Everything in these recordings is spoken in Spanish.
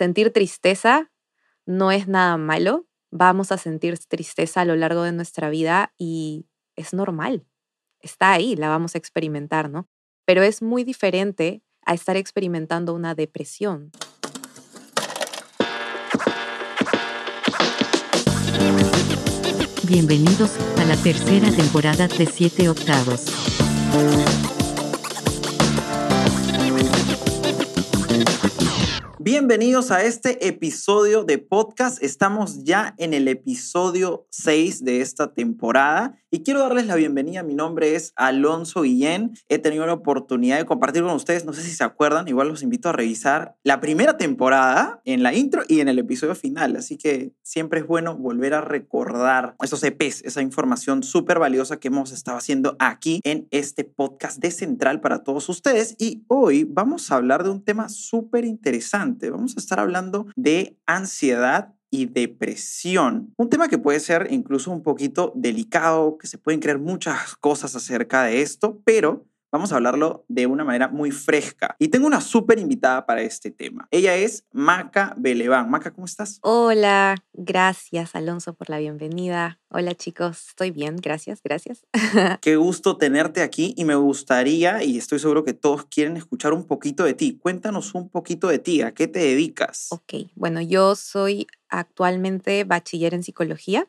sentir tristeza no es nada malo. Vamos a sentir tristeza a lo largo de nuestra vida y es normal. Está ahí, la vamos a experimentar, ¿no? Pero es muy diferente a estar experimentando una depresión. Bienvenidos a la tercera temporada de Siete Octavos. Bienvenidos a este episodio de podcast. Estamos ya en el episodio 6 de esta temporada y quiero darles la bienvenida. Mi nombre es Alonso Guillén. He tenido la oportunidad de compartir con ustedes, no sé si se acuerdan, igual los invito a revisar la primera temporada en la intro y en el episodio final. Así que siempre es bueno volver a recordar esos EPs, esa información súper valiosa que hemos estado haciendo aquí en este podcast de Central para todos ustedes. Y hoy vamos a hablar de un tema súper interesante. Vamos a estar hablando de ansiedad y depresión. Un tema que puede ser incluso un poquito delicado, que se pueden creer muchas cosas acerca de esto, pero vamos a hablarlo de una manera muy fresca. Y tengo una súper invitada para este tema. Ella es Maca Beleván. Maca, ¿cómo estás? Hola, gracias Alonso por la bienvenida. Hola chicos, estoy bien, gracias, gracias. Qué gusto tenerte aquí y me gustaría, y estoy seguro que todos quieren escuchar un poquito de ti. Cuéntanos un poquito de ti, ¿a qué te dedicas? Ok, bueno, yo soy actualmente bachiller en psicología.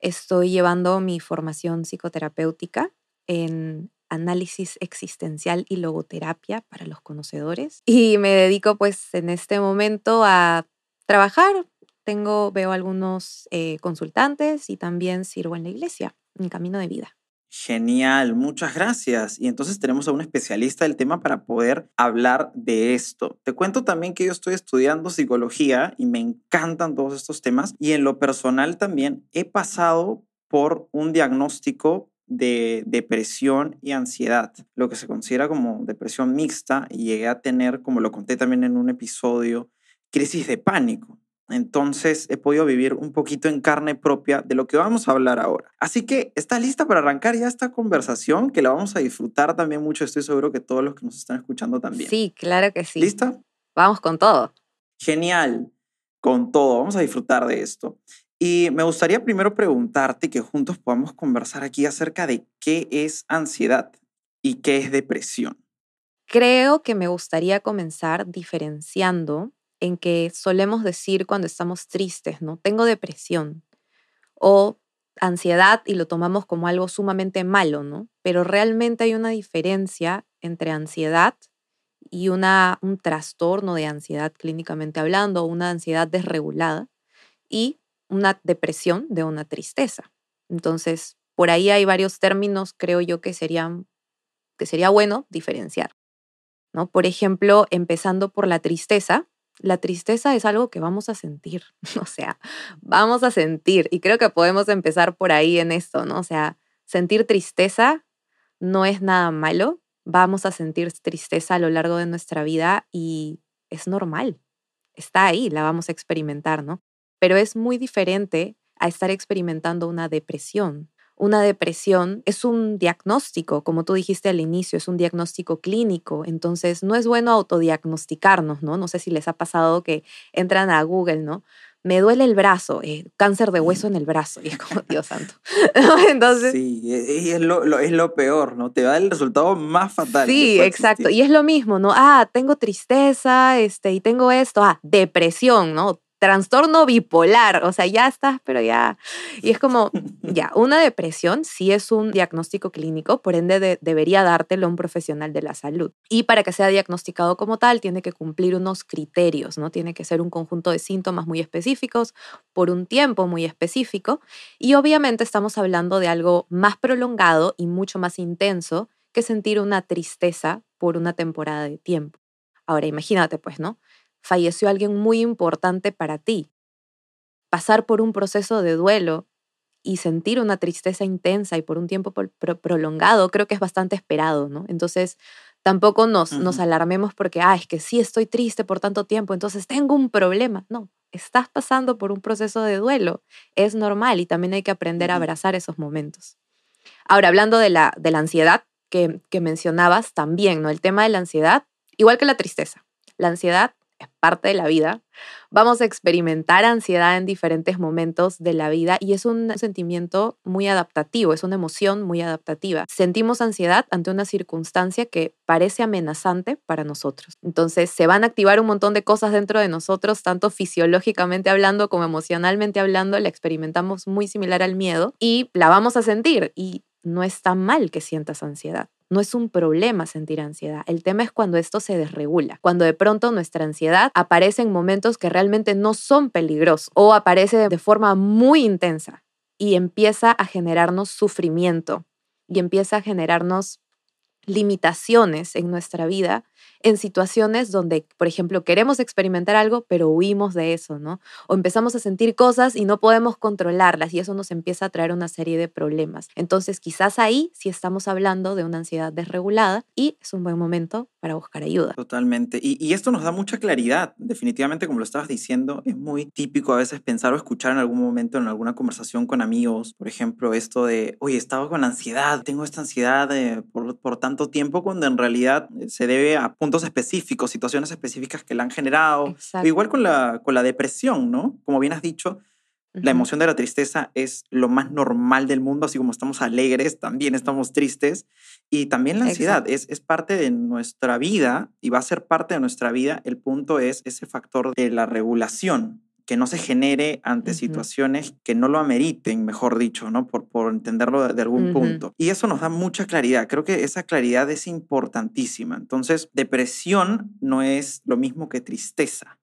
Estoy llevando mi formación psicoterapéutica en análisis existencial y logoterapia para los conocedores. Y me dedico pues en este momento a trabajar. Tengo, veo algunos eh, consultantes y también sirvo en la iglesia, en camino de vida. Genial, muchas gracias. Y entonces tenemos a un especialista del tema para poder hablar de esto. Te cuento también que yo estoy estudiando psicología y me encantan todos estos temas. Y en lo personal también he pasado por un diagnóstico de depresión y ansiedad, lo que se considera como depresión mixta y llegué a tener, como lo conté también en un episodio, crisis de pánico. Entonces he podido vivir un poquito en carne propia de lo que vamos a hablar ahora. Así que, ¿estás lista para arrancar ya esta conversación? Que la vamos a disfrutar también mucho. Estoy seguro que todos los que nos están escuchando también. Sí, claro que sí. ¿Lista? Vamos con todo. Genial, con todo. Vamos a disfrutar de esto. Y me gustaría primero preguntarte que juntos podamos conversar aquí acerca de qué es ansiedad y qué es depresión. Creo que me gustaría comenzar diferenciando en que solemos decir cuando estamos tristes, ¿no? Tengo depresión o ansiedad y lo tomamos como algo sumamente malo, ¿no? Pero realmente hay una diferencia entre ansiedad y una, un trastorno de ansiedad clínicamente hablando, una ansiedad desregulada y una depresión de una tristeza. Entonces, por ahí hay varios términos, creo yo, que serían que sería bueno diferenciar. ¿no? Por ejemplo, empezando por la tristeza, la tristeza es algo que vamos a sentir, o sea, vamos a sentir, y creo que podemos empezar por ahí en esto, ¿no? O sea, sentir tristeza no es nada malo, vamos a sentir tristeza a lo largo de nuestra vida y es normal, está ahí, la vamos a experimentar, ¿no? Pero es muy diferente a estar experimentando una depresión, una depresión es un diagnóstico, como tú dijiste al inicio, es un diagnóstico clínico, entonces no es bueno autodiagnosticarnos, ¿no? No sé si les ha pasado que entran a Google, ¿no? Me duele el brazo, eh, cáncer de hueso en el brazo, y es como, Dios santo. Entonces, sí, es lo, es lo peor, ¿no? Te da el resultado más fatal. Sí, exacto, y es lo mismo, ¿no? Ah, tengo tristeza, este, y tengo esto, ah, depresión, ¿no? Trastorno bipolar, o sea, ya estás, pero ya. Y es como, ya, una depresión sí es un diagnóstico clínico, por ende debería dártelo un profesional de la salud. Y para que sea diagnosticado como tal, tiene que cumplir unos criterios, ¿no? Tiene que ser un conjunto de síntomas muy específicos por un tiempo muy específico. Y obviamente estamos hablando de algo más prolongado y mucho más intenso que sentir una tristeza por una temporada de tiempo. Ahora, imagínate, pues, ¿no? Falleció alguien muy importante para ti. Pasar por un proceso de duelo y sentir una tristeza intensa y por un tiempo prolongado creo que es bastante esperado, ¿no? Entonces, tampoco nos, nos alarmemos porque, ah, es que sí estoy triste por tanto tiempo, entonces tengo un problema. No, estás pasando por un proceso de duelo, es normal y también hay que aprender a abrazar esos momentos. Ahora, hablando de la, de la ansiedad que, que mencionabas también, ¿no? El tema de la ansiedad, igual que la tristeza. La ansiedad es parte de la vida. Vamos a experimentar ansiedad en diferentes momentos de la vida y es un sentimiento muy adaptativo, es una emoción muy adaptativa. Sentimos ansiedad ante una circunstancia que parece amenazante para nosotros. Entonces se van a activar un montón de cosas dentro de nosotros, tanto fisiológicamente hablando como emocionalmente hablando, la experimentamos muy similar al miedo y la vamos a sentir y no está mal que sientas ansiedad. No es un problema sentir ansiedad. El tema es cuando esto se desregula, cuando de pronto nuestra ansiedad aparece en momentos que realmente no son peligrosos o aparece de forma muy intensa y empieza a generarnos sufrimiento y empieza a generarnos limitaciones en nuestra vida en situaciones donde, por ejemplo, queremos experimentar algo, pero huimos de eso, ¿no? O empezamos a sentir cosas y no podemos controlarlas y eso nos empieza a traer una serie de problemas. Entonces, quizás ahí sí estamos hablando de una ansiedad desregulada y es un buen momento para buscar ayuda. Totalmente. Y, y esto nos da mucha claridad. Definitivamente, como lo estabas diciendo, es muy típico a veces pensar o escuchar en algún momento en alguna conversación con amigos, por ejemplo, esto de, oye, estaba con ansiedad, tengo esta ansiedad eh, por, por tanto tiempo, cuando en realidad eh, se debe a puntos específicos, situaciones específicas que la han generado. Igual con la, con la depresión, ¿no? Como bien has dicho, la emoción de la tristeza es lo más normal del mundo, así como estamos alegres, también estamos tristes. Y también la ansiedad es, es, parte de nuestra vida y va a ser parte de nuestra vida. El punto es ese factor de la regulación, que no se genere ante situaciones que no lo ameriten, mejor dicho, ¿no? Por, por entenderlo de, algún punto. Y eso nos da mucha claridad. Creo que esa claridad es importantísima. Entonces, depresión no es lo mismo que tristeza.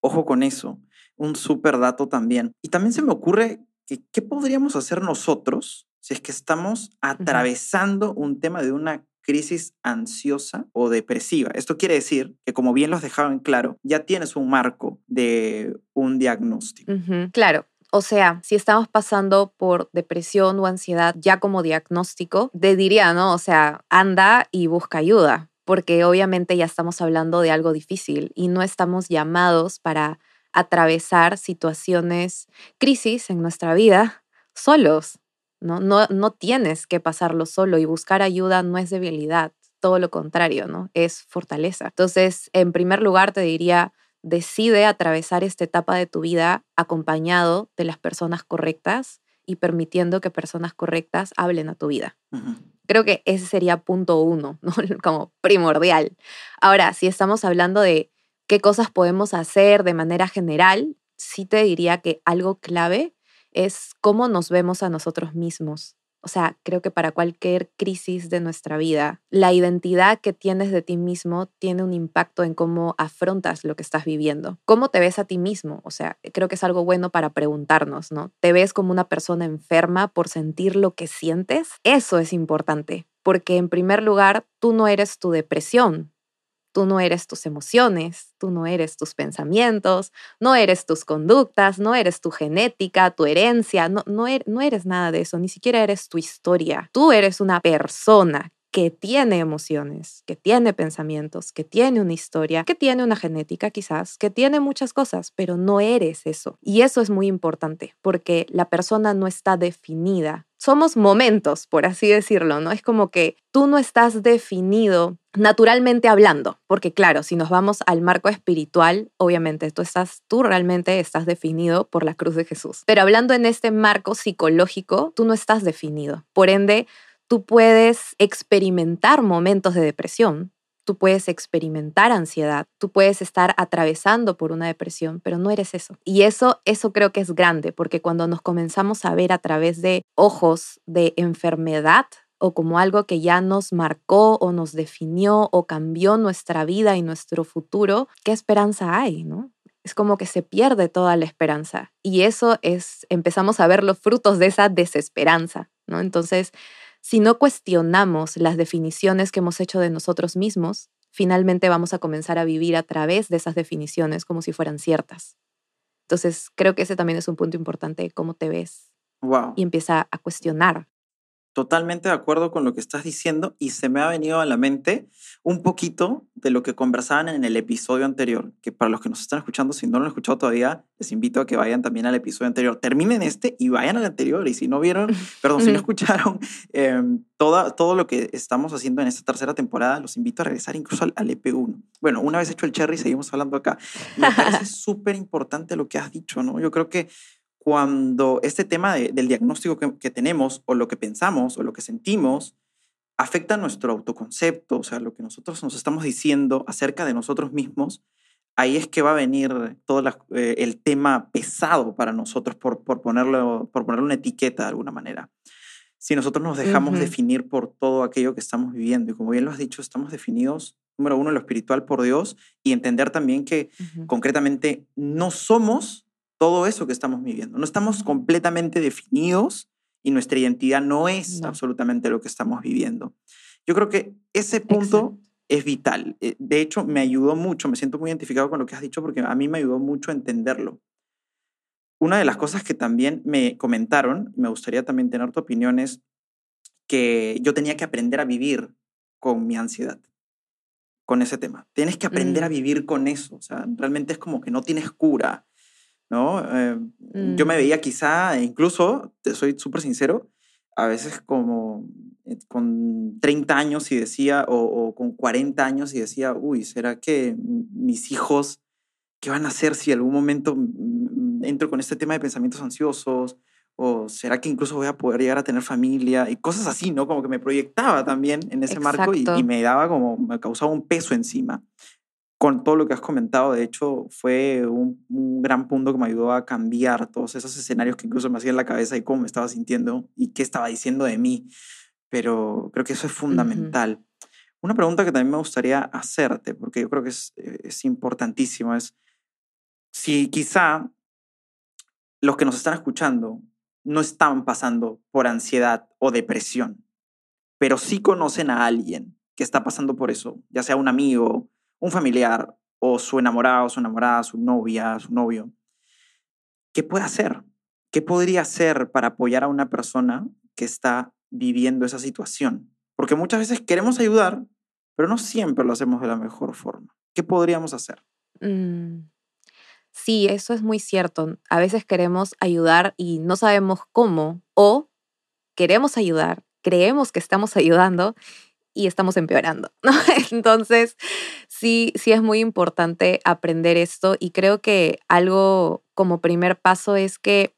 Ojo con eso. Un súper dato también. Y también se me ocurre que, ¿qué podríamos hacer nosotros si es que estamos atravesando un tema de una crisis ansiosa o depresiva. Esto quiere decir que, como bien los dejaba en claro, ya tienes un marco de un diagnóstico. Claro. O sea, si estamos pasando por depresión o ansiedad ya como diagnóstico, te diría, ¿no? O sea, anda y busca ayuda, porque obviamente ya estamos hablando de algo difícil y no estamos llamados para atravesar situaciones, crisis en nuestra vida solos. ¿No? No, tienes que pasarlo solo y buscar ayuda no es debilidad, todo lo contrario, ¿no? Es fortaleza. Entonces, en primer lugar, te diría, decide atravesar esta etapa de tu vida acompañado de las personas correctas y permitiendo que personas correctas hablen a tu vida. Creo que ese sería punto uno, ¿no? como primordial. Ahora, si estamos hablando de qué cosas podemos hacer de manera general, sí te diría que algo clave es cómo nos vemos a nosotros mismos. O sea, creo que para cualquier crisis de nuestra vida, la identidad que tienes de ti mismo tiene un impacto en cómo afrontas lo que estás viviendo. ¿Cómo te ves a ti mismo? O sea, creo que es algo bueno para preguntarnos, ¿no? ¿Te ves como una persona enferma por sentir lo que sientes? Eso es importante, porque en primer lugar, tú no eres tu depresión, Tú no eres tus emociones, tú no eres tus pensamientos, no eres tus conductas, no eres tu genética, tu herencia, no, no, er, no eres nada de eso, ni siquiera eres tu historia. Tú eres una persona que tiene emociones, que tiene pensamientos, que tiene una historia, que tiene una genética quizás, que tiene muchas cosas, pero no eres eso. Y eso es muy importante porque la persona no está definida. Somos momentos, por así decirlo, ¿no? Es como que tú no estás definido naturalmente hablando, porque claro, si nos vamos al marco espiritual, obviamente tú estás tú realmente estás definido por la cruz de Jesús. Pero hablando en este marco psicológico, tú no estás definido. Por ende, tú puedes experimentar momentos de depresión, tú puedes experimentar ansiedad, tú puedes estar atravesando por una depresión, pero no eres eso. Y eso, eso creo que es grande, porque cuando nos comenzamos a ver a través de ojos de enfermedad o como algo que ya nos marcó o nos definió o cambió nuestra vida y nuestro futuro, ¿qué esperanza hay, no? Es como que se pierde toda la esperanza y eso es empezamos a ver los frutos de esa desesperanza, ¿no? Entonces, si no cuestionamos las definiciones que hemos hecho de nosotros mismos, finalmente vamos a comenzar a vivir a través de esas definiciones como si fueran ciertas. Entonces, creo que ese también es un punto importante, cómo te ves. Wow. Y empieza a cuestionar Totalmente de acuerdo con lo que estás diciendo y se me ha venido a la mente un poquito de lo que conversaban en el episodio anterior, que para los que nos están escuchando, si no lo han escuchado todavía, les invito a que vayan también al episodio anterior. Terminen este y vayan al anterior. Y si no vieron, perdón, si no escucharon eh, toda, todo lo que estamos haciendo en esta tercera temporada, los invito a regresar incluso al, al EP1. Bueno, una vez hecho el cherry, seguimos hablando acá. Me parece súper importante lo que has dicho, ¿no? Yo creo que cuando este tema del diagnóstico que, tenemos o lo que pensamos o lo que sentimos afecta nuestro autoconcepto, o sea, lo que nosotros nos estamos diciendo acerca de nosotros mismos, ahí es que va a venir todo eh, el tema pesado para nosotros por, por, ponerlo, por ponerle una etiqueta de alguna manera. Si nosotros nos dejamos definir por todo aquello que estamos viviendo, y como bien lo has dicho, estamos definidos, número uno, en lo espiritual por Dios, y entender también que concretamente no somos todo eso que estamos viviendo. No estamos completamente definidos y nuestra identidad no es absolutamente lo que estamos viviendo. Yo creo que ese punto es vital. Eh, de hecho, me ayudó mucho, me siento muy identificado con lo que has dicho porque a mí me ayudó mucho a entenderlo. Una de las cosas que también me comentaron, me gustaría también tener tu opinión, es que yo tenía que aprender a vivir con mi ansiedad, con ese tema. Tienes que aprender a mm. vivir con eso. O sea, realmente es como que no tienes cura. ¿No? Eh, yo me mm. veía quizá, incluso, te soy súper sincero, a veces como eh, con 30 años y decía, o, con 40 años y decía, uy, ¿será que mis hijos, qué van a hacer si algún momento entro con este tema de pensamientos ansiosos? ¿O será que incluso voy a poder llegar a tener familia? Y cosas así, ¿no? Como que me proyectaba también en ese marco y, y, me daba como, me causaba un peso encima con todo lo que has comentado, de hecho, fue un, gran punto que me ayudó a cambiar todos esos escenarios que incluso me hacían en la cabeza y cómo me estaba sintiendo y qué estaba diciendo de mí. Pero creo que eso es fundamental. Una pregunta que también me gustaría hacerte, porque yo creo que es, es importantísimo, es si quizá los que nos están escuchando no están pasando por ansiedad o depresión, pero sí conocen a alguien que está pasando por eso, ya sea un amigo, un familiar o su enamorado, su enamorada, su novia, su novio, ¿qué puede hacer? ¿Qué podría hacer para apoyar a una persona que está viviendo esa situación? Porque muchas veces queremos ayudar, pero no siempre lo hacemos de la mejor forma. ¿Qué podríamos hacer? Mm, sí, eso es muy cierto. A veces queremos ayudar y no sabemos cómo, o queremos ayudar, creemos que estamos ayudando y estamos empeorando, ¿no? Entonces, sí, sí es muy importante aprender esto y creo que algo como primer paso es que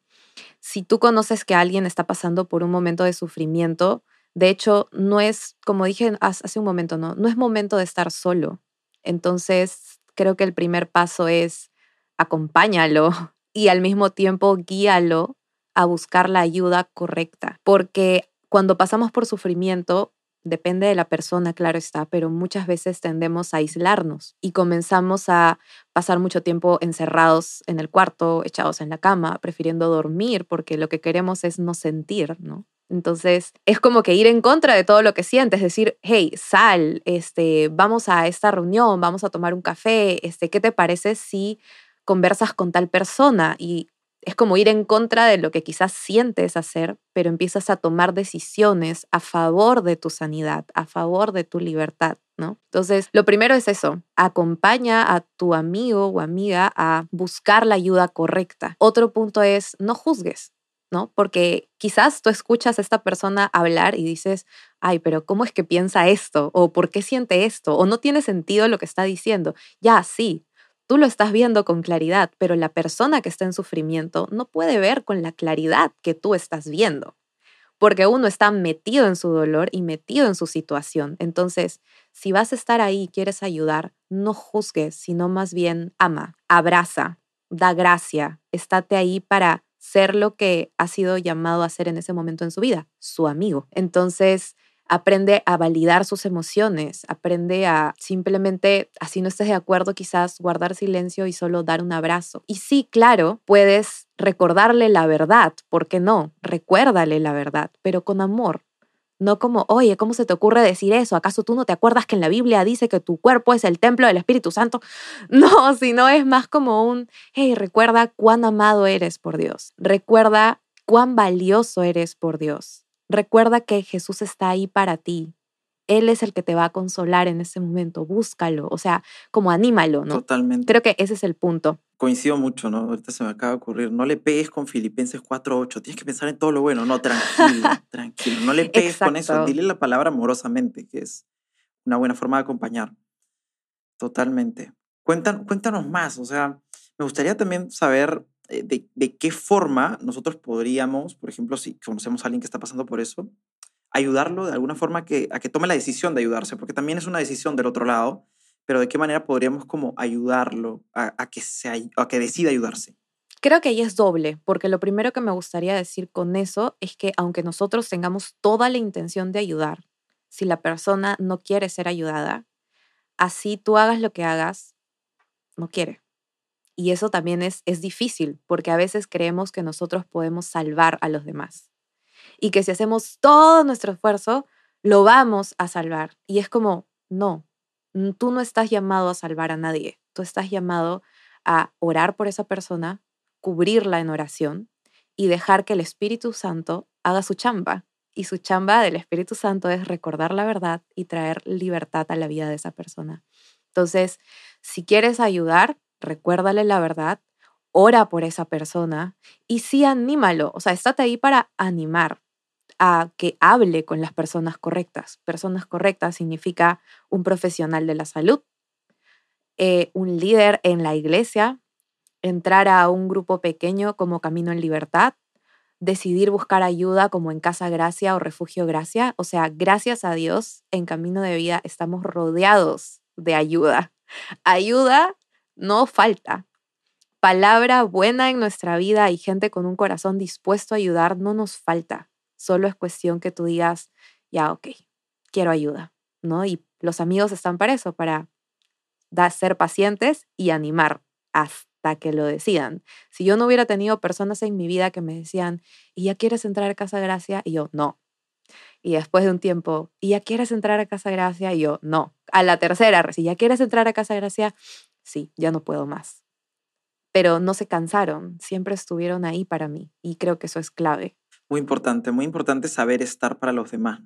si tú conoces que alguien está pasando por un momento de sufrimiento, de hecho, no es, como dije hace un momento, no, no es momento de estar solo. Entonces, creo que el primer paso es acompáñalo y al mismo tiempo guíalo a buscar la ayuda correcta, porque cuando pasamos por sufrimiento, Depende de la persona, claro está, pero muchas veces tendemos a aislarnos y comenzamos a pasar mucho tiempo encerrados en el cuarto, echados en la cama, prefiriendo dormir porque lo que queremos es no sentir, ¿no? Entonces, es como que ir en contra de todo lo que sientes, decir, hey, sal, este, vamos a esta reunión, vamos a tomar un café, este, ¿qué te parece si conversas con tal persona? Y es como ir en contra de lo que quizás sientes hacer, pero empiezas a tomar decisiones a favor de tu sanidad, a favor de tu libertad, ¿no? Entonces, lo primero es eso, acompaña a tu amigo o amiga a buscar la ayuda correcta. Otro punto es, no juzgues, ¿no? Porque quizás tú escuchas a esta persona hablar y dices, ay, pero ¿cómo es que piensa esto? ¿O por qué siente esto? ¿O no tiene sentido lo que está diciendo? Ya, sí, Tú lo estás viendo con claridad, pero la persona que está en sufrimiento no puede ver con la claridad que tú estás viendo, porque uno está metido en su dolor y metido en su situación. Entonces, si vas a estar ahí y quieres ayudar, no juzgues, sino más bien ama, abraza, da gracia, estate ahí para ser lo que ha sido llamado a ser en ese momento en su vida, su amigo. Entonces, aprende a validar sus emociones, aprende a simplemente, así no estés de acuerdo, quizás guardar silencio y solo dar un abrazo. Y sí, claro, puedes recordarle la verdad, ¿por qué no? Recuérdale la verdad, pero con amor. No como, oye, ¿cómo se te ocurre decir eso? ¿Acaso tú no te acuerdas que en la Biblia dice que tu cuerpo es el templo del Espíritu Santo? No, sino es más como un, hey, recuerda cuán amado eres por Dios. Recuerda cuán valioso eres por Dios Recuerda que Jesús está ahí para ti. Él es el que te va a consolar en ese momento. Búscalo, o sea, como anímalo, ¿no? Totalmente. Creo que ese es el punto. Coincido mucho, ¿no? Ahorita se me acaba de ocurrir. No le pegues con Filipenses 4.8. Tienes que pensar en todo lo bueno. No, tranquilo, tranquilo. No le pegues con eso. Exacto. Dile la palabra amorosamente, que es una buena forma de acompañar. Totalmente. Cuentan, cuéntanos más. O sea, me gustaría también saber de, de qué forma nosotros podríamos, por ejemplo, si conocemos a alguien que está pasando por eso, ayudarlo de alguna forma que, a que tome la decisión de ayudarse, porque también es una decisión del otro lado, pero de qué manera podríamos como ayudarlo a, que, se, a que decida ayudarse. Creo que ahí es doble, porque lo primero que me gustaría decir con eso es que aunque nosotros tengamos toda la intención de ayudar, si la persona no quiere ser ayudada, así tú hagas lo que hagas, no quiere. Y eso también es, es difícil, porque a veces creemos que nosotros podemos salvar a los demás. Y que si hacemos todo nuestro esfuerzo, lo vamos a salvar. Y es como, no, tú no estás llamado a salvar a nadie. Tú estás llamado a orar por esa persona, cubrirla en oración y dejar que el Espíritu Santo haga su chamba. Y su chamba del Espíritu Santo es recordar la verdad y traer libertad a la vida de esa persona. Entonces, si quieres ayudar, recuérdale la verdad, ora por esa persona y sí anímalo. O sea, estate ahí para animar a que hable con las personas correctas. Personas correctas significa un profesional de la salud, eh, un líder en la iglesia, entrar a un grupo pequeño como Camino en Libertad, decidir buscar ayuda como en Casa Gracia o Refugio Gracia. O sea, gracias a Dios, en Camino de Vida estamos rodeados de ayuda. Ayuda no falta. Palabra buena en nuestra vida y gente con un corazón dispuesto a ayudar no nos falta. Solo es cuestión que tú digas, ya, ok, quiero ayuda, ¿no? Y los amigos están para eso, para ser pacientes y animar hasta que lo decidan. Si yo no hubiera tenido personas en mi vida que me decían, ¿y ya quieres entrar a Casa Gracia? Y yo, no. Y después de un tiempo, ¿y ya quieres entrar a Casa Gracia? Y yo, no. A la tercera, si ya quieres entrar a Casa Gracia, sí, ya no puedo más. Pero no se cansaron, siempre estuvieron ahí para mí y creo que eso es clave. Muy importante, muy importante saber estar para los demás.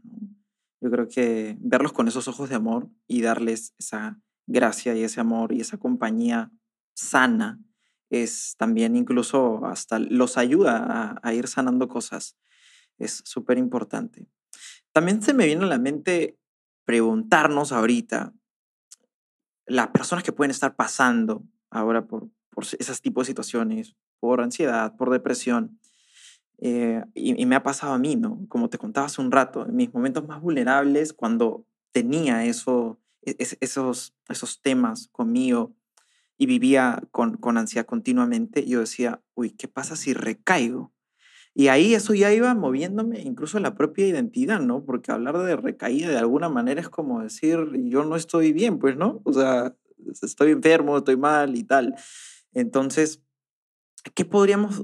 Yo creo que verlos con esos ojos de amor y darles esa gracia y ese amor y esa compañía sana es también incluso hasta los ayuda a, a ir sanando cosas. Es súper importante. También se me viene a la mente preguntarnos ahorita, las personas que pueden estar pasando ahora por, por esos tipos de situaciones, por ansiedad, por depresión, eh, y, me ha pasado a mí, ¿no? Como te contaba hace un rato, en mis momentos más vulnerables, cuando tenía eso, e- es- esos, esos temas conmigo y vivía con, con ansiedad continuamente, yo decía, uy, ¿qué pasa si recaigo? Y ahí eso ya iba moviéndome incluso la propia identidad, ¿no? Porque hablar de recaída de alguna manera es como decir, yo no estoy bien, pues, ¿no? O sea, estoy enfermo, estoy mal y tal. Entonces, ¿qué podríamos,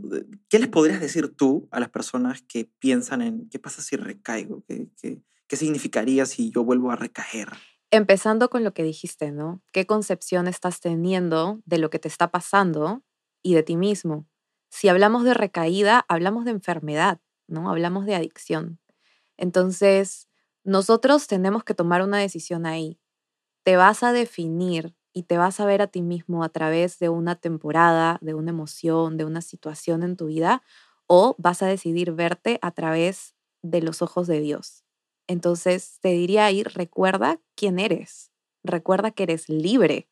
qué les podrías decir tú a las personas que piensan en qué pasa si recaigo? ¿Qué, qué, qué significaría si yo vuelvo a recaer? Empezando con lo que dijiste, ¿no? ¿Qué concepción estás teniendo de lo que te está pasando y de ti mismo? Si hablamos de recaída, hablamos de enfermedad, ¿no? Hablamos de adicción. Entonces, nosotros tenemos que tomar una decisión ahí. Te vas a definir y te vas a ver a ti mismo a través de una temporada, de una emoción, de una situación en tu vida, o vas a decidir verte a través de los ojos de Dios. Entonces, te diría ahí, recuerda quién eres, recuerda que eres libre,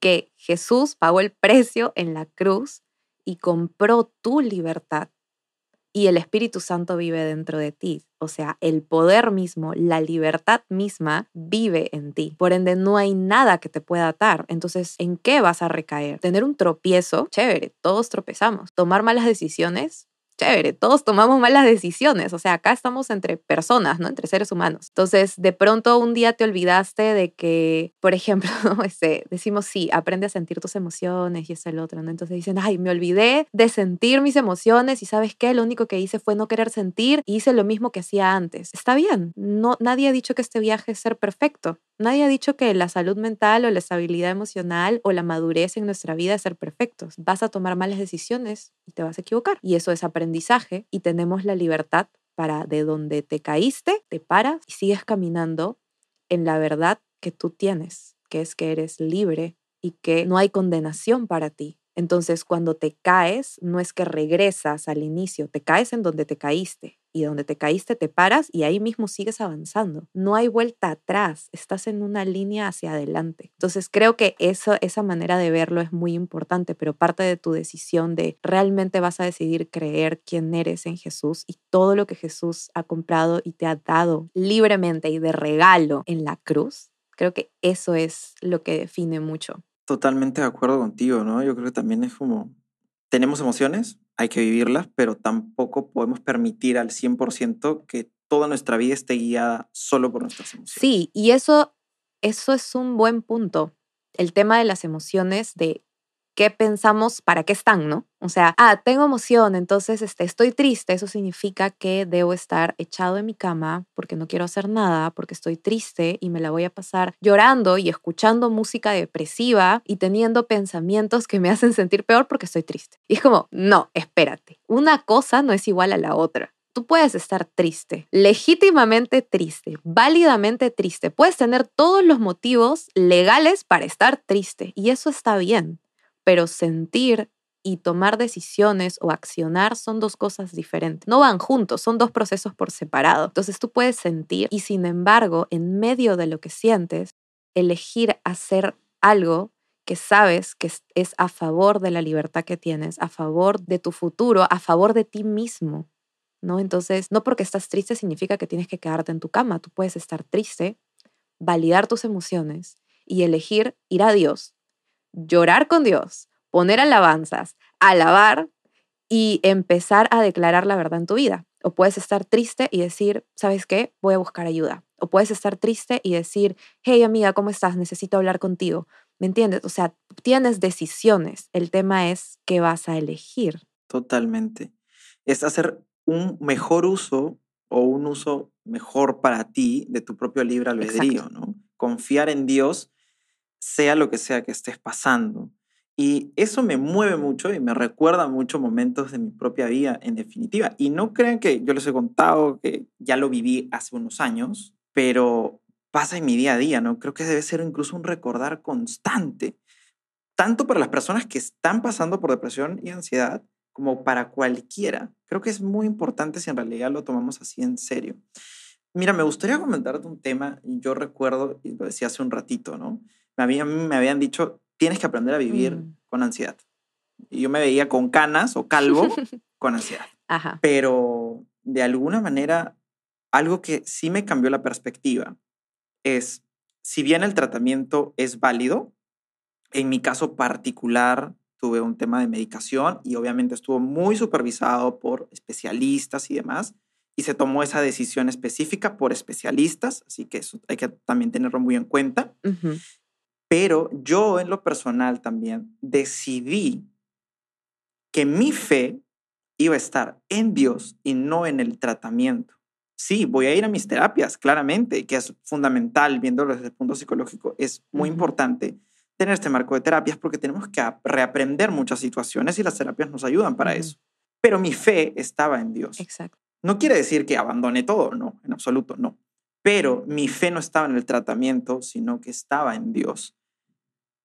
que Jesús pagó el precio en la cruz y compró tu libertad. Y el Espíritu Santo vive dentro de ti. O sea, el poder mismo, la libertad misma vive en ti. Por ende, no hay nada que te pueda atar. Entonces, ¿en qué vas a recaer? Tener un tropiezo, chévere, todos tropezamos. Tomar malas decisiones, chévere, todos tomamos malas decisiones. O sea, acá estamos entre personas, ¿no? Entre seres humanos. Entonces, de pronto un día te olvidaste de que, por ejemplo, este, decimos, sí, aprende a sentir tus emociones y es el otro, ¿no? Entonces dicen, ay, me olvidé de sentir mis emociones y ¿sabes qué? Lo único que hice fue no querer sentir y hice lo mismo que hacía antes. Está bien, no, nadie ha dicho que este viaje es ser perfecto. Nadie ha dicho que la salud mental o la estabilidad emocional o la madurez en nuestra vida es ser perfectos. Vas a tomar malas decisiones y te vas a equivocar. Y eso es aprendizaje y tenemos la libertad para de donde te caíste, te paras y sigues caminando en la verdad que tú tienes, que es que eres libre y que no hay condenación para ti. Entonces, cuando te caes, no es que regresas al inicio, te caes en donde te caíste y donde te caíste te paras y ahí mismo sigues avanzando. No hay vuelta atrás, estás en una línea hacia adelante. Entonces, creo que eso, esa manera de verlo es muy importante, pero parte de tu decisión de realmente vas a decidir creer quién eres en Jesús y todo lo que Jesús ha comprado y te ha dado libremente y de regalo en la cruz. Creo que eso es lo que define mucho Totalmente de acuerdo contigo, ¿no? Yo creo que también es como, tenemos emociones, hay que vivirlas, pero tampoco podemos permitir al 100% que toda nuestra vida esté guiada solo por nuestras emociones. Sí, y eso, eso es un buen punto. El tema de las emociones, de qué pensamos, para qué están, ¿no? O sea, ah, tengo emoción, entonces este, estoy triste, eso significa que debo estar echado en mi cama porque no quiero hacer nada, porque estoy triste y me la voy a pasar llorando y escuchando música depresiva y teniendo pensamientos que me hacen sentir peor porque estoy triste. Y es como, no, espérate, una cosa no es igual a la otra. Tú puedes estar triste, legítimamente triste, válidamente triste. Puedes tener todos los motivos legales para estar triste y eso está bien pero sentir y tomar decisiones o accionar son dos cosas diferentes. No van juntos, son dos procesos por separado. Entonces tú puedes sentir y sin embargo, en medio de lo que sientes, elegir hacer algo que sabes que es a favor de la libertad que tienes, a favor de tu futuro, a favor de ti mismo. ¿No? Entonces, no porque estás triste significa que tienes que quedarte en tu cama. Tú puedes estar triste, validar tus emociones y elegir ir a Dios llorar con Dios, poner alabanzas, alabar y empezar a declarar la verdad en tu vida. O puedes estar triste y decir, ¿sabes qué? Voy a buscar ayuda. O puedes estar triste y decir, hey amiga, ¿cómo estás? Necesito hablar contigo. ¿Me entiendes? O sea, tienes decisiones. El tema es qué vas a elegir. Totalmente. Es hacer un mejor uso o un uso mejor para ti de tu propio libre albedrío, ¿no? Confiar en Dios sea lo que sea que estés pasando. Y eso me mueve mucho y me recuerda mucho momentos de mi propia vida, en definitiva. Y no crean que yo les he contado que ya lo viví hace unos años, pero pasa en mi día a día, ¿no? Creo que debe ser incluso un recordar constante, tanto para las personas que están pasando por depresión y ansiedad, como para cualquiera. Creo que es muy importante si en realidad lo tomamos así en serio. Mira, me gustaría comentarte un tema, yo recuerdo, y lo decía hace un ratito, ¿no? A mí, me habían dicho, tienes que aprender a vivir mm. con ansiedad. Y yo me veía con canas o calvo con ansiedad. Ajá. Pero de alguna manera, algo que sí me cambió la perspectiva es, si bien el tratamiento es válido, en mi caso particular tuve un tema de medicación y obviamente estuvo muy supervisado por especialistas y demás, y se tomó esa decisión específica por especialistas, así que eso hay que también tenerlo muy en cuenta. Pero yo en lo personal también decidí que mi fe iba a estar en Dios y no en el tratamiento. Sí, voy a ir a mis terapias, claramente, que es fundamental, viéndolo desde el punto psicológico, es muy importante tener este marco de terapias porque tenemos que reaprender muchas situaciones y las terapias nos ayudan para eso. Pero mi fe estaba en Dios. Exacto. No quiere decir que abandone todo, no, en absoluto, no. Pero mi fe no estaba en el tratamiento, sino que estaba en Dios.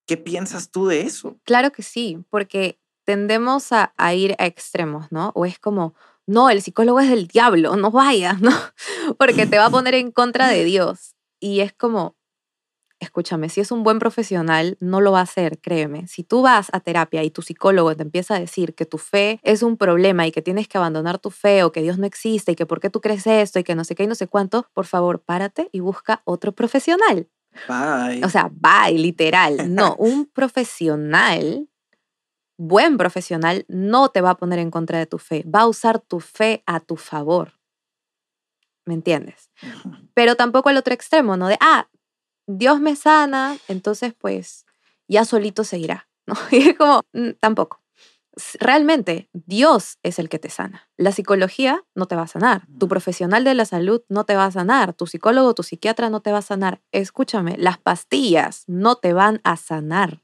¿Qué piensas tú de eso? Claro que sí, porque tendemos a, ir a extremos, ¿no? O es como, no, el psicólogo es del diablo, no vayas, ¿no? Porque te va a poner en contra de Dios. Y es como, escúchame, si es un buen profesional, no lo va a hacer, créeme. Si tú vas a terapia y tu psicólogo te empieza a decir que tu fe es un problema y que tienes que abandonar tu fe o que Dios no existe y que por qué tú crees esto y que no sé qué y no sé cuánto, por favor, párate y busca otro profesional. Bye. O sea, bye, literal. No, un profesional, buen profesional, no te va a poner en contra de tu fe, va a usar tu fe a tu favor. ¿Me entiendes? Pero tampoco al otro extremo, ¿no? De, ah, Dios me sana, entonces pues ya solito seguirá, ¿no? Y es como, mm, tampoco realmente Dios es el que te sana. La psicología no te va a sanar. Tu profesional de la salud no te va a sanar. Tu psicólogo, tu psiquiatra no te va a sanar. Escúchame, las pastillas no te van a sanar.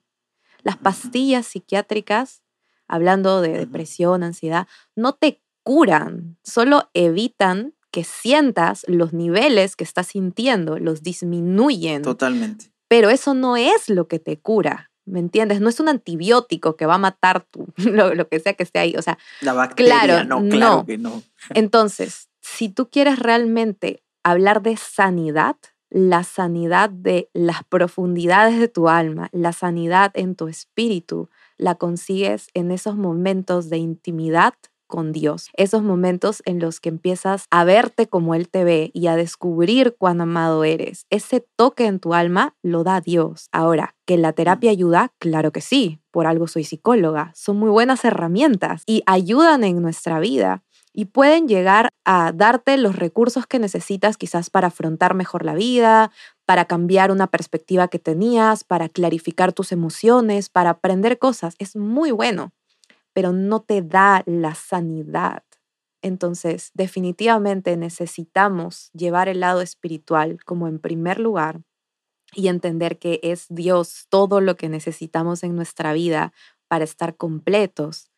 Las pastillas psiquiátricas, hablando de depresión, ansiedad, no te curan, solo evitan que sientas los niveles que estás sintiendo, los disminuyen. Totalmente. Pero eso no es lo que te cura. ¿Me entiendes? No es un antibiótico que va a matar tu, lo, lo que sea que esté ahí. O sea, La bacteria, Claro, no, claro no. que no. entonces, si tú quieres realmente hablar de sanidad, la sanidad de las profundidades de tu alma, la sanidad en tu espíritu, la consigues en esos momentos de intimidad con Dios, esos momentos en los que empiezas a verte como Él te ve y a descubrir cuán amado eres. Ese toque en tu alma lo da Dios. Ahora, ¿que la terapia ayuda? Claro que sí, por algo soy psicóloga. Son muy buenas herramientas y ayudan en nuestra vida y pueden llegar a darte los recursos que necesitas quizás para afrontar mejor la vida, para cambiar una perspectiva que tenías, para clarificar tus emociones, para aprender cosas. Es muy bueno, pero no te da la sanidad. Entonces, definitivamente necesitamos llevar el lado espiritual como en primer lugar y entender que es Dios todo lo que necesitamos en nuestra vida para estar completos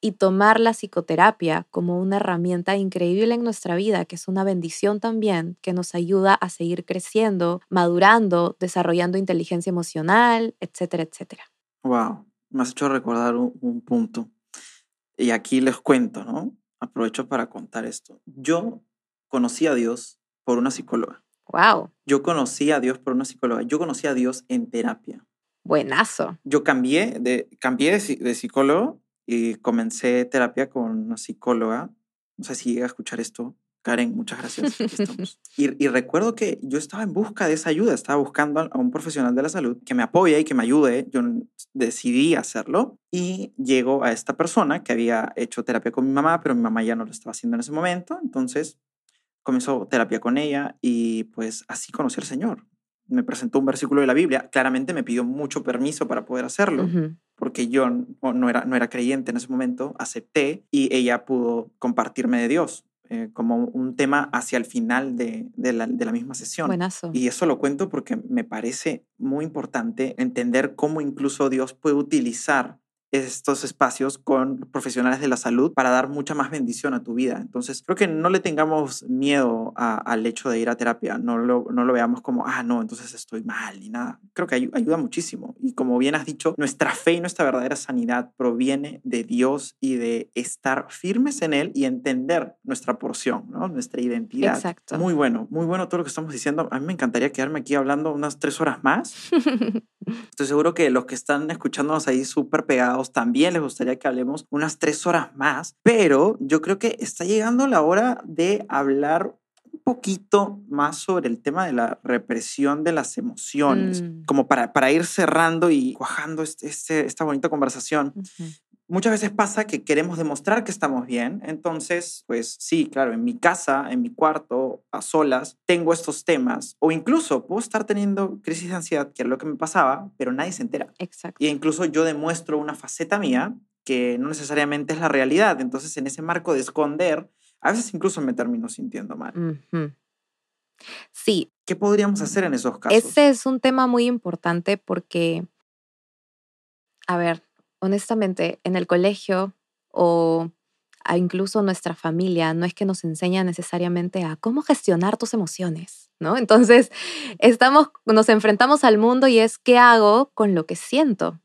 y tomar la psicoterapia como una herramienta increíble en nuestra vida, que es una bendición también, que nos ayuda a seguir creciendo, madurando, desarrollando inteligencia emocional, etcétera, etcétera. Wow, me has hecho recordar un, un punto. Y aquí les cuento, ¿no? Aprovecho para contar esto. Yo conocí a Dios por una psicóloga. Wow, Yo conocí a Dios por una psicóloga. Yo conocí a Dios en terapia. buenazo. Yo cambié de, cambié de, psi- de psicólogo y comencé terapia con una psicóloga. No sé si llega a escuchar esto. Karen, muchas gracias. Y, y recuerdo que yo estaba en busca de esa ayuda, estaba buscando a un profesional de la salud que me apoye y que me ayude. Yo decidí hacerlo y llego a esta persona que había hecho terapia con mi mamá, pero mi mamá ya no lo estaba haciendo en ese momento. Entonces comenzó terapia con ella y pues así conocí al Señor. Me presentó un versículo de la Biblia. Claramente me pidió mucho permiso para poder hacerlo Ujú. porque yo no, no era, no era creyente en ese momento, acepté y ella pudo compartirme de Dios eh, como un tema hacia el final de, de la, de la misma sesión. Buenazo. Y eso lo cuento porque me parece muy importante entender cómo incluso Dios puede utilizar estos espacios con profesionales de la salud para dar mucha más bendición a tu vida. Entonces, creo que no le tengamos miedo a- al hecho de ir a terapia, no lo, no lo veamos como, ah, no, entonces estoy mal ni nada. Creo que ayu- ayuda muchísimo. Y como bien has dicho, nuestra fe y nuestra verdadera sanidad proviene de Dios y de estar firmes en Él y entender nuestra porción, ¿no? nuestra identidad. Exacto. Muy bueno, muy bueno todo lo que estamos diciendo. A mí me encantaría quedarme aquí hablando unas tres horas más. Estoy seguro que los que están escuchándonos ahí súper pegados también les gustaría que hablemos unas tres horas más, pero yo creo que está llegando la hora de hablar un poquito más sobre el tema de la represión de las emociones, Mm. como para, para ir cerrando y cuajando este, este- esta bonita conversación. Muchas veces pasa que queremos demostrar que estamos bien. Entonces, pues sí, claro, en mi casa, en mi cuarto, a solas, tengo estos temas. O incluso puedo estar teniendo crisis de ansiedad, que era lo que me pasaba, pero nadie se entera. Exacto. Y incluso yo demuestro una faceta mía que no necesariamente es la realidad. Entonces, en ese marco de esconder, a veces incluso me termino sintiendo mal. Sí, ¿Qué podríamos hacer en esos casos? Ese es un tema muy importante porque, a ver, honestamente, en el colegio o incluso nuestra familia no es que nos enseña necesariamente a cómo gestionar tus emociones, ¿no? Entonces, estamos, nos enfrentamos al mundo y es qué hago con lo que siento.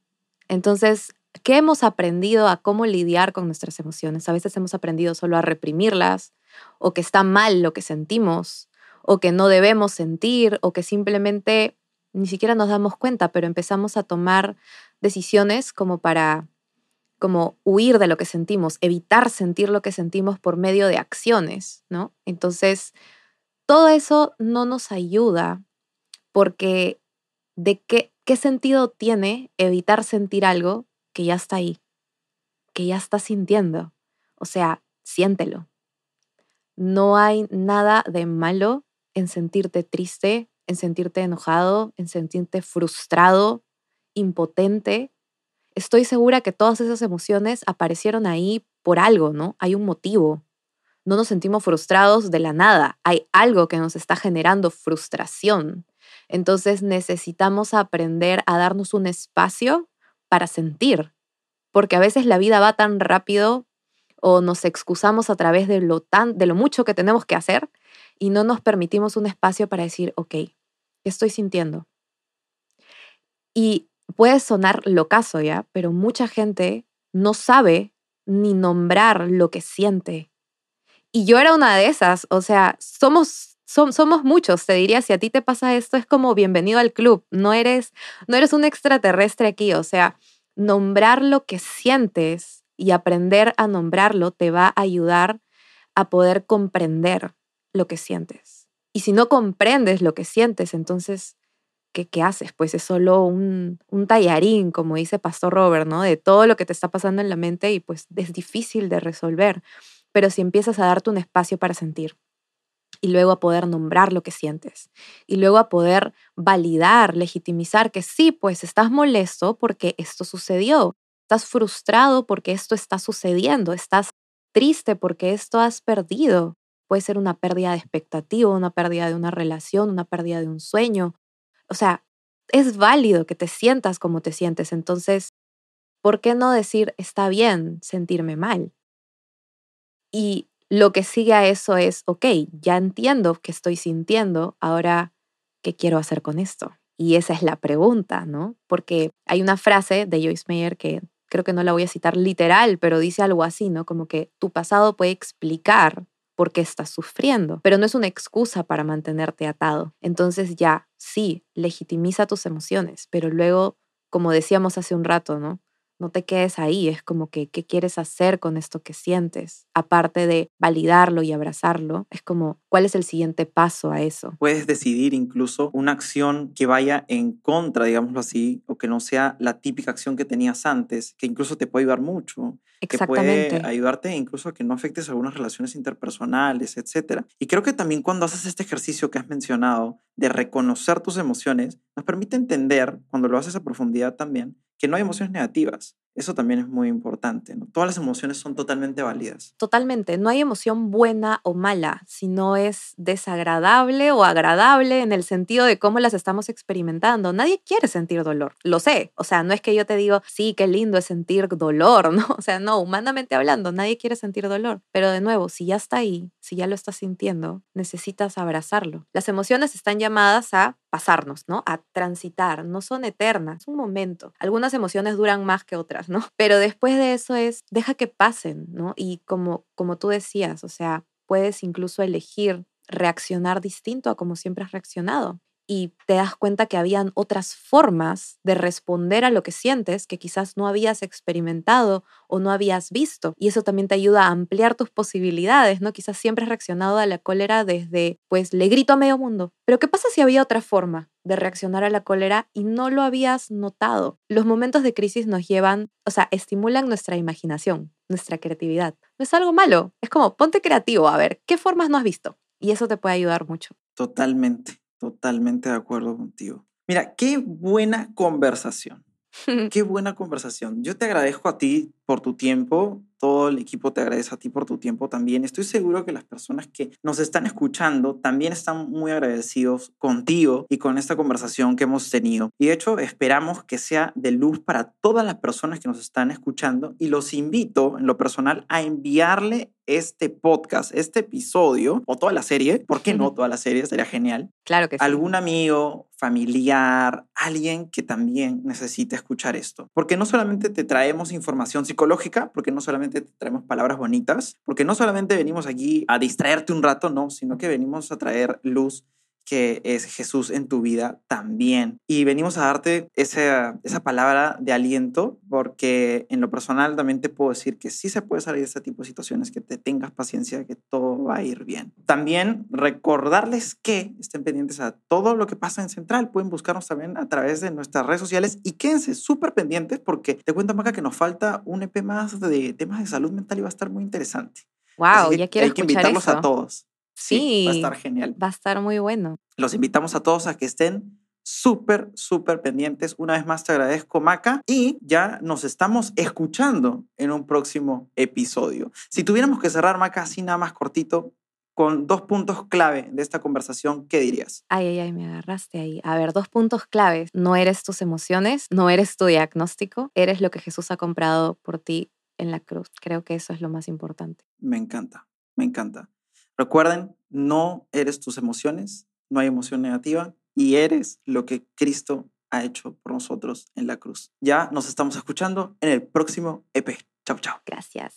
Entonces, ¿qué hemos aprendido a cómo lidiar con nuestras emociones? A veces hemos aprendido solo a reprimirlas o que está mal lo que sentimos o que no debemos sentir o que simplemente ni siquiera nos damos cuenta, pero empezamos a tomar decisiones como para como huir de lo que sentimos, evitar sentir lo que sentimos por medio de acciones, ¿no? Entonces, todo eso no nos ayuda porque de qué, qué sentido tiene evitar sentir algo que ya está ahí, que ya estás sintiendo. O sea, siéntelo. No hay nada de malo en sentirte triste, en sentirte enojado, en sentirte frustrado, impotente. Estoy segura que todas esas emociones aparecieron ahí por algo, ¿no? Hay un motivo. No nos sentimos frustrados de la nada. Hay algo que nos está generando frustración. Entonces necesitamos aprender a darnos un espacio para sentir, porque a veces la vida va tan rápido o nos excusamos a través de lo, tan, de lo mucho que tenemos que hacer y no nos permitimos un espacio para decir, ok, ¿qué estoy sintiendo? Y puede sonar locazo ya, pero mucha gente no sabe ni nombrar lo que siente. Y yo era una de esas, o sea, somos, somos muchos, te diría, si a ti te pasa esto es como bienvenido al club, no eres, no eres un extraterrestre aquí, o sea, nombrar lo que sientes y aprender a nombrarlo te va a ayudar a poder comprender lo que sientes. Y si no comprendes lo que sientes, entonces ¿qué, haces? Pues es solo un, un tallarín, como dice Pastor Robert, ¿no? De todo lo que te está pasando en la mente y pues es difícil de resolver. Pero si empiezas a darte un espacio para sentir y luego a poder nombrar lo que sientes y luego a poder validar, legitimizar que sí, pues estás molesto porque esto sucedió, estás frustrado porque esto está sucediendo, estás triste porque esto has perdido. Puede ser una pérdida de expectativa, una pérdida de una relación, una pérdida de un sueño, o sea, es válido que te sientas como te sientes. Entonces, ¿por qué no decir, está bien sentirme mal? Y lo que sigue a eso es, ok, ya entiendo que estoy sintiendo, ahora, ¿qué quiero hacer con esto? Y esa es la pregunta, ¿no? Porque hay una frase de Joyce Meyer que creo que no la voy a citar literal, pero dice algo así, ¿no? Como que tu pasado puede explicar por qué estás sufriendo, pero no es una excusa para mantenerte atado. Entonces ya, sí, legitimiza tus emociones, pero luego, como decíamos hace un rato, ¿no? No te quedes ahí, es como que, ¿qué quieres hacer con esto que sientes? Aparte de validarlo y abrazarlo, es como, ¿cuál es el siguiente paso a eso? Puedes decidir incluso una acción que vaya en contra, digámoslo así, o que no sea la típica acción que tenías antes, que incluso te puede ayudar mucho. Exactamente. Que puede ayudarte incluso a que no afectes algunas relaciones interpersonales, etc. Y creo que también cuando haces este ejercicio que has mencionado de reconocer tus emociones, nos permite entender, cuando lo haces a profundidad también, que no hay emociones negativas. Eso también es muy importante. Todas las emociones son totalmente válidas. Totalmente. No hay emoción buena o mala, sino es desagradable o agradable en el sentido de cómo las estamos experimentando. Nadie quiere sentir dolor. Lo sé. O sea, no es que yo te digo, sí, qué lindo es sentir dolor, ¿no? O sea, no, humanamente hablando, nadie quiere sentir dolor. Pero de nuevo, si ya está ahí, si ya lo estás sintiendo, necesitas abrazarlo. Las emociones están llamadas a pasarnos, ¿no? A transitar. No son eternas, es un momento. Algunas emociones duran más que otras. ¿no? Pero después de eso es, deja que pasen, ¿no? Y como, como tú decías, o sea, puedes incluso elegir reaccionar distinto a como siempre has reaccionado y te das cuenta que habían otras formas de responder a lo que sientes que quizás no habías experimentado o no habías visto. Y eso también te ayuda a ampliar tus posibilidades, ¿no? Quizás siempre has reaccionado a la cólera desde, pues, le grito a medio mundo. Pero ¿qué pasa si había otra forma de reaccionar a la cólera y no lo habías notado? Los momentos de crisis nos llevan, o sea, estimulan nuestra imaginación, nuestra creatividad. No es algo malo, es como ponte creativo, a ver, ¿qué formas no has visto? Y eso te puede ayudar mucho. Totalmente. Totalmente de acuerdo contigo. Mira, qué buena conversación. Qué buena conversación. Yo te agradezco a ti por tu tiempo, todo el equipo te agradece a ti por tu tiempo también. Estoy seguro que las personas que nos están escuchando también están muy agradecidos contigo y con esta conversación que hemos tenido. Y de hecho, esperamos que sea de luz para todas las personas que nos están escuchando y los invito en lo personal a enviarle este podcast, este episodio o toda la serie, ¿por qué no toda la serie? Sería genial. Claro que sí. Algún amigo, familiar, alguien que también necesite escuchar esto. Porque no solamente te traemos información psicológica, porque no solamente te traemos palabras bonitas, porque no solamente venimos aquí a distraerte un rato, no, sino que venimos a traer luz que es Jesús en tu vida también. Y venimos a darte esa, esa palabra de aliento, porque en lo personal también te puedo decir que sí se puede salir de este tipo de situaciones, que te tengas paciencia, que todo va a ir bien. También recordarles que estén pendientes a todo lo que pasa en Central. Pueden buscarnos también a través de nuestras redes sociales y quédense súper pendientes porque te cuento, Maca, que nos falta un EP más de temas de salud mental y va a estar muy interesante. Wow, ya quiero hay que invitarlos a todos. Sí, va a estar genial. Va a estar muy bueno. Los invitamos a todos a que estén súper, súper pendientes. Una vez más te agradezco, Maca, y ya nos estamos escuchando en un próximo episodio. Si tuviéramos que cerrar, Maca, así nada más cortito, con dos puntos clave de esta conversación, ¿qué dirías? Ay, ay, ay, me agarraste ahí. A ver, dos puntos claves. No eres tus emociones, no eres tu diagnóstico, eres lo que Jesús ha comprado por ti en la cruz. Creo que eso es lo más importante. Me encanta, me encanta. Recuerden, no eres tus emociones, no hay emoción negativa y eres lo que Cristo ha hecho por nosotros en la cruz. Ya nos estamos escuchando en el próximo EP. Chao, chao. Gracias.